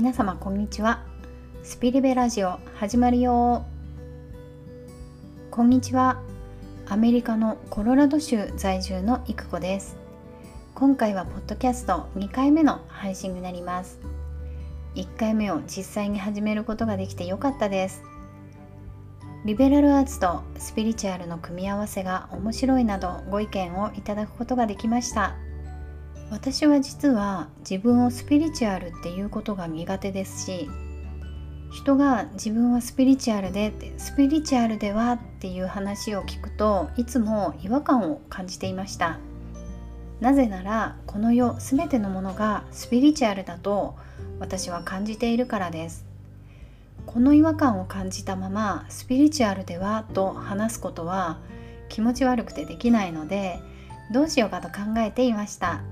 皆様こんにちは。スピリベラジオ始まるよ。こんにちは。アメリカのコロラド州在住のいくこです。今回はポッドキャスト2回目の配信になります。1回目を実際に始めることができてよかったです。リベラルアーツとスピリチュアルの組み合わせが面白いなどご意見をいただくことができました。私は実は自分をスピリチュアルっていうことが苦手ですし人が自分はスピリチュアルでスピリチュアルではっていう話を聞くといつも違和感を感じていました。なぜならこの世全てのものがスピリチュアルだと私は感じているからです。この違和感を感じたままスピリチュアルではと話すことは気持ち悪くてできないのでどうしようかと考えていました。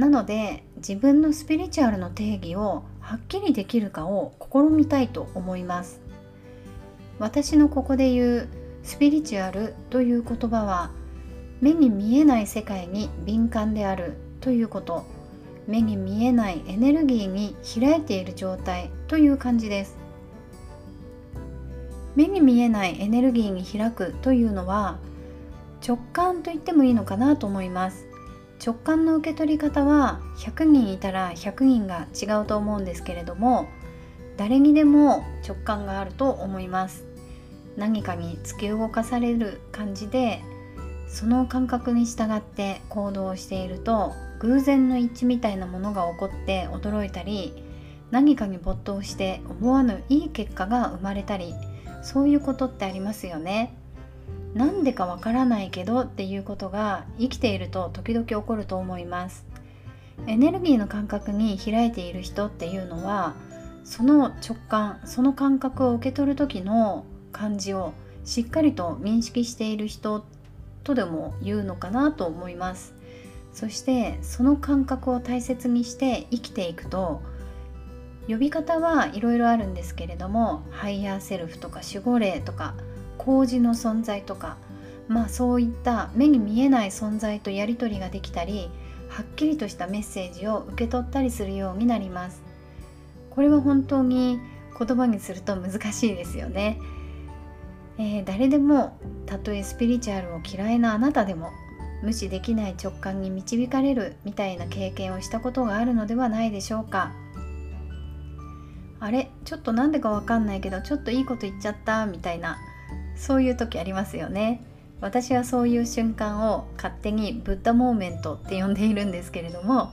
なので自分のスピリチュアルの定義をはっきりできるかを試みたいと思います。私のここで言うスピリチュアルという言葉は目に見えない世界に敏感であるということ。目に見えないエネルギーに開いている状態という感じです。目に見えないエネルギーに開くというのは直感と言ってもいいのかなと思います。直感の受け取り方は100人いたら100人が違うと思うんですけれども誰にでも直感があると思います。何かに突き動かされる感じでその感覚に従って行動していると偶然の一致みたいなものが起こって驚いたり何かに没頭して思わぬいい結果が生まれたりそういうことってありますよね。なんでかわからないけどっていうことが生きていると時々起こると思います。エネルギーの感覚に開いている人っていうのはその直感その感覚を受け取る時の感じをしっかりと認識している人とでも言うのかなと思います。そしてその感覚を大切にして生きていくと呼び方はいろいろあるんですけれどもハイヤーセルフとか守護霊とか高次の存在とかまあそういった目に見えない存在とやり取りができたりはっきりとしたメッセージを受け取ったりするようになりますこれは本当に言葉にすると難しいですよね、えー、誰でもたとえスピリチュアルを嫌いなあなたでも無視できない直感に導かれるみたいな経験をしたことがあるのではないでしょうかあれちょっとなんでかわかんないけどちょっといいこと言っちゃったみたいなそういう時ありますよね。私はそういう瞬間を勝手にブッダモーメントって呼んでいるんですけれども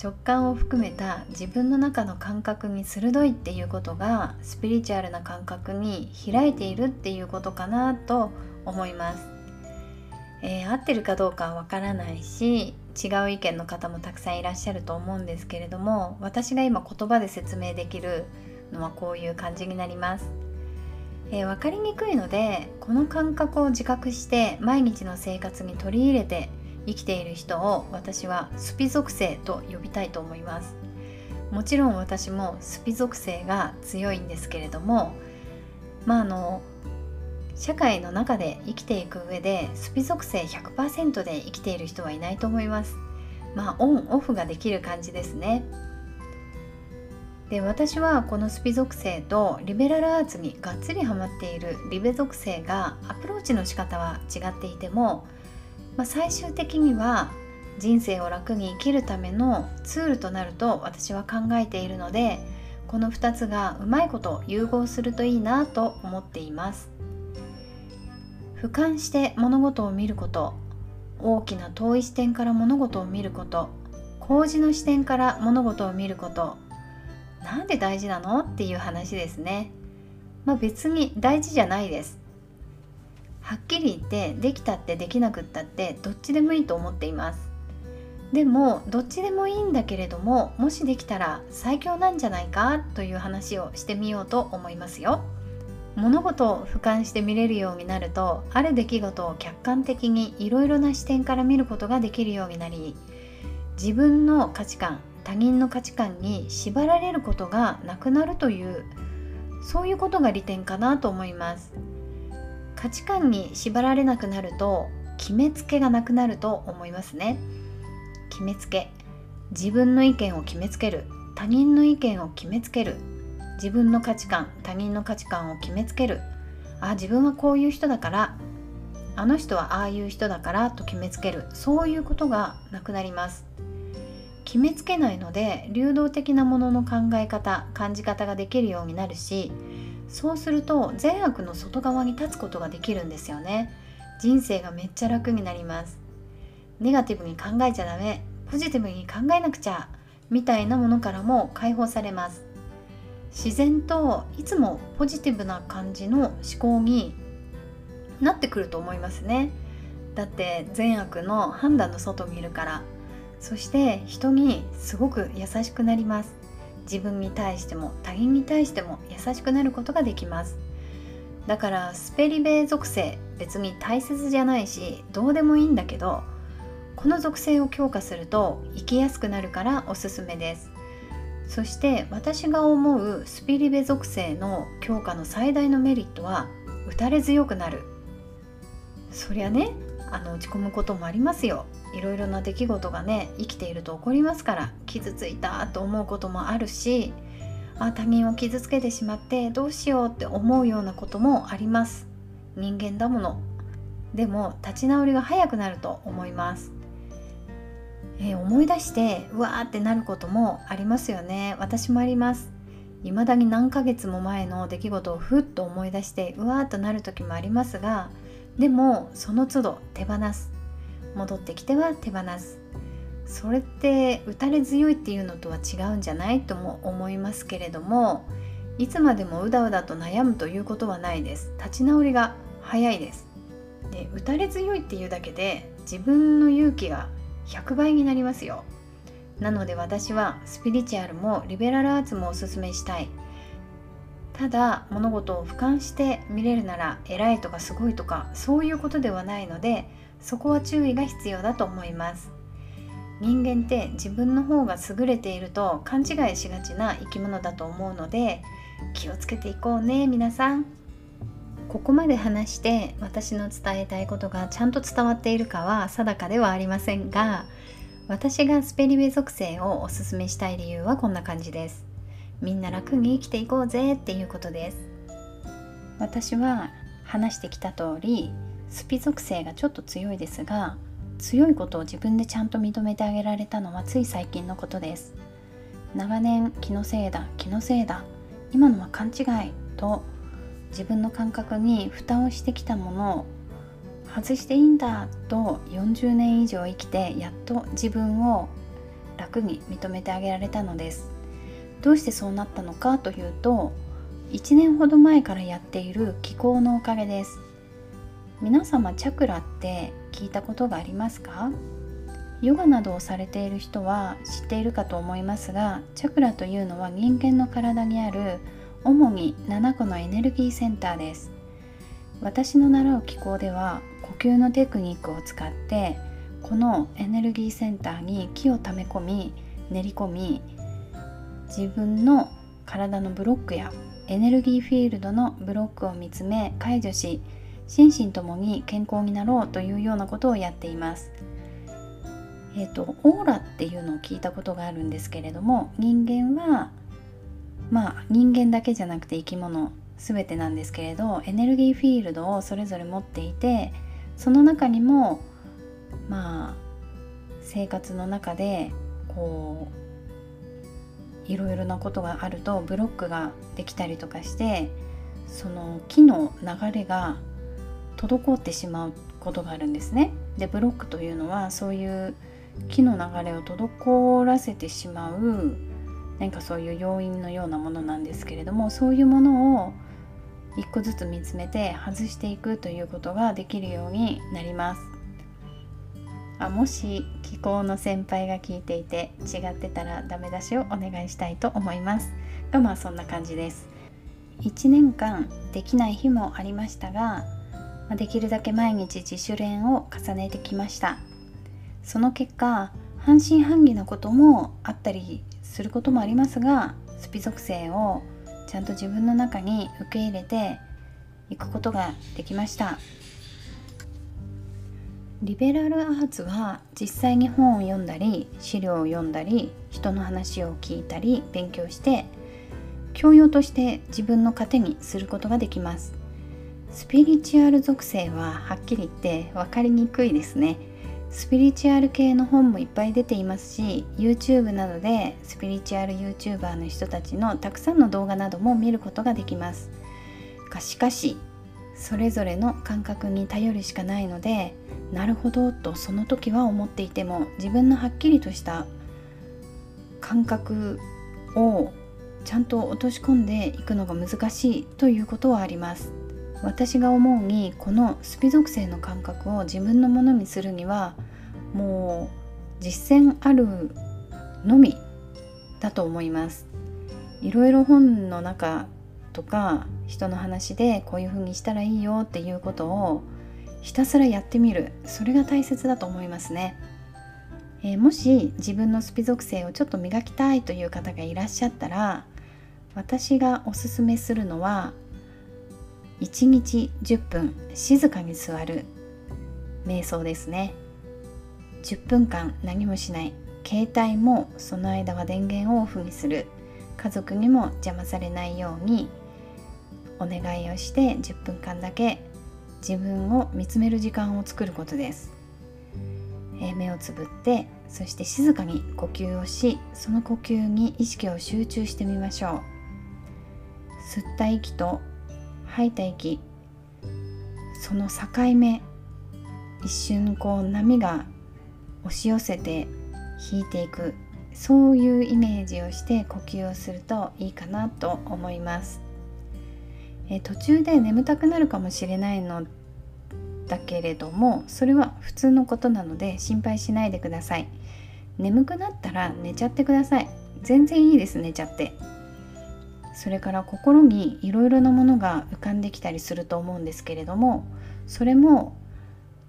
直感を含めた自分の中の感覚に鋭いっていうことがスピリチュアルな感覚に開いているっていうことかなと思います、えー、合ってるかどうかはわからないし違う意見の方もたくさんいらっしゃると思うんですけれども私が今言葉で説明できるのはこういう感じになります。えー、分かりにくいのでこの感覚を自覚して毎日の生活に取り入れて生きている人を私はスピ属性と呼びたいと思います。もちろん私もスピ属性が強いんですけれどもまああの社会の中で生きていく上でスピ属性100%で生きている人はいないと思います。まあオンオフができる感じですね。で私はこのスピ属性とリベラルアーツにがっつりハマっているリベ属性がアプローチの仕方は違っていても、まあ、最終的には人生を楽に生きるためのツールとなると私は考えているのでこの2つがうまいこと融合するといいなと思っています。俯瞰して物事を見ること大きな遠い視点から物事を見ること工事の視点から物事を見ることなんで大事なの？っていう話ですね。まあ、別に大事じゃないです。はっきり言ってできたってできなくったってどっちでもいいと思っています。でもどっちでもいいんだけれどももしできたら最強なんじゃないかという話をしてみようと思いますよ。物事を俯瞰して見れるようになるとある出来事を客観的にいろいろな視点から見ることができるようになり自分の価値観他人の価値観に縛られることがなくなるというそういうことが利点かなと思います。価値観に縛られなくなると決めつけがなくなると思いますね。決めつけ。自分の意見を決めつける。他人の意見を決めつける。自分の価値観他人の価値観を決めつける。あ自分はこういう人だからあの人はああいう人だからと決めつける。そういうことがなくなります。決めつけないので流動的なものの考え方感じ方ができるようになるしそうすると善悪の外側に立つことができるんですよね。人生がめっちゃ楽になります。ネガティブに考えちゃダメ。ポジティブに考えなくちゃ。みたいなものからも解放されます。自然といつもポジティブな感じの思考になってくると思いますね。だって善悪の判断の外にいるから。そして人にすごく優しくなります。自分に対しても他人に対しても優しくなることができます。だからスペリベ属性別に大切じゃないしどうでもいいんだけどこの属性を強化すると生きやすくなるからおすすめです。そして私が思うスピリベ属性の強化の最大のメリットは打たれ強くなる。そりゃねあの落ち込むこともありますよ。いろいろな出来事がね生きていると起こりますから傷ついたと思うこともあるしあ他人を傷つけてしまってどうしようって思うようなこともあります。人間だもの。でも立ち直りが早くなると思います。えー、思い出してうわーってなることもありますよね。私もあります。未だに何ヶ月も前の出来事をふっと思い出してうわーっとなる時もありますがでもその都度手放す。戻ってきては手放す。それって打たれ強いっていうのとは違うんじゃないとも思いますけれどもいつまでもうだうだと悩むということはないです。立ち直りが早いです。で打たれ強いっていうだけで自分の勇気が100倍になりますよ。なので私はスピリチュアルもリベラルアーツもおすすめしたい。ただ物事を俯瞰して見れるなら偉いとかすごいとかそういうことではないのでそこは注意が必要だと思います。人間って自分の方が優れていると勘違いしがちな生き物だと思うので気をつけていこうね皆さん。ここまで話して私の伝えたいことがちゃんと伝わっているかは定かではありませんが私がスペリベ属性をおすすめしたい理由はこんな感じです。みんな楽に生きていこうぜっていうことです。私は話してきた通りスピ属性がちょっと強いですが強いことを自分でちゃんと認めてあげられたのはつい最近のことです。長年気のせいだ気のせいだ今のは勘違いと自分の感覚に蓋をしてきたものを外していいんだと40年以上生きてやっと自分を楽に認めてあげられたのです。どうしてそうなったのかというと1年ほど前からやっている気候のおかげです。皆様チャクラって聞いたことがありますか？ヨガなどをされている人は知っているかと思いますがチャクラというのは人間の体にある主に7個のエネルギーセンターです。私の習う機構では呼吸のテクニックを使ってこのエネルギーセンターに気を溜め込み練り込み自分の体のブロックやエネルギーフィールドのブロックを見つめ解除し心身ともに健康になろうというようなことをやっています。えーと、オーラっていうのを聞いたことがあるんですけれども人間はまあ人間だけじゃなくて生き物全てなんですけれどエネルギーフィールドをそれぞれ持っていてその中にもまあ生活の中でこういろいろなことがあるとブロックができたりとかしてその木の流れが滞ってしまうことがあるんですね。でブロックというのはそういう木の流れを滞らせてしまう何かそういう要因のようなものなんですけれどもそういうものを一個ずつ見つめて外していくということができるようになります。あもし気候の先輩が聞いていて違ってたらダメ出しをお願いしたいと思います。がまあそんな感じです。1年間できない日もありましたができるだけ毎日自主練を重ねてきました。その結果半信半疑なこともあったりすることもありますがスピ属性をちゃんと自分の中に受け入れていくことができました。リベラルアーツは実際に本を読んだり資料を読んだり人の話を聞いたり勉強して教養として自分の糧にすることができます。スピリチュアル属性ははっきり言って分かりにくいですね。スピリチュアル系の本もいっぱい出ていますし YouTube などでスピリチュアル YouTuber の人たちのたくさんの動画なども見ることができます。がしかしそれぞれの感覚に頼るしかないのでなるほどとその時は思っていても自分のはっきりとした感覚をちゃんと落とし込んでいくのが難しいということはあります。私が思うにこのスピ属性の感覚を自分のものにするにはもう実践あるのみだと思います。いろいろ本の中とか人の話でこういう風にしたらいいよっていうことをひたすらやってみる。それが大切だと思いますね、えー、もし自分のスピ属性をちょっと磨きたいという方がいらっしゃったら私がおすすめするのは1日10分静かに座る。瞑想ですね。10分間何もしない。携帯もその間は電源をオフにする。家族にも邪魔されないようにお願いをして10分間だけ自分を見つめる時間を作ることです、え、目をつぶってそして静かに呼吸をしその呼吸に意識を集中してみましょう。吸った息と吐いた息。その境目一瞬こう波が押し寄せて引いていく。そういうイメージをして呼吸をするといいかなと思います。え途中で眠たくなるかもしれないのだけれどもそれは普通のことなので心配しないでください。眠くなったら寝ちゃってください。全然いいです寝ちゃって。それから心にいろいろなものが浮かんできたりすると思うんですけれどもそれも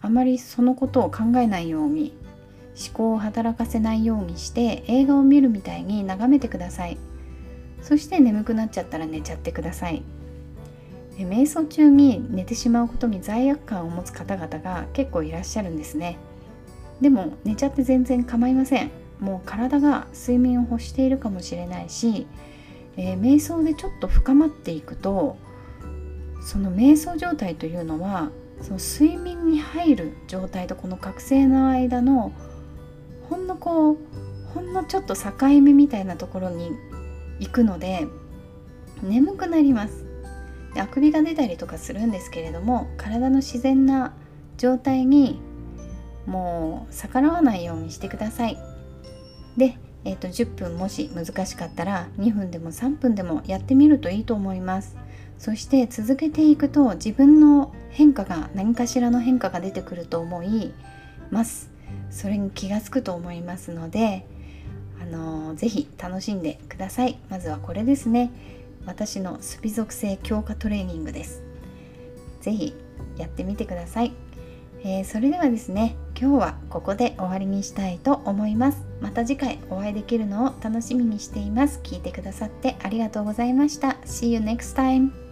あまりそのことを考えないように思考を働かせないようにして映画を見るみたいに眺めてください。そして眠くなっちゃったら寝ちゃってください。瞑想中に寝てしまうことに罪悪感を持つ方々が結構いらっしゃるんですね。でも寝ちゃって全然構いません。もう体が睡眠を欲しているかもしれないし、えー、瞑想でちょっと深まっていくとその瞑想状態というのはその睡眠に入る状態とこの覚醒の間のほんのこうほんのちょっと境目みたいなところに行くので眠くなります。であくびが出たりとかするんですけれども体の自然な状態にもう逆らわないようにしてください。で、えーと、10分もし難しかったら2分でも3分でもやってみるといいと思います。そして続けていくと自分の変化が何かしらの変化が出てくると思います。それに気がつくと思いますのであのー、ぜひ楽しんでください。まずはこれですね。私のスピ属性強化トレーニングです。ぜひやってみてください、えー、それではですね今日はここで終わりにしたいと思います。また次回お会いできるのを楽しみにしています。聞いてくださってありがとうございました。See you next time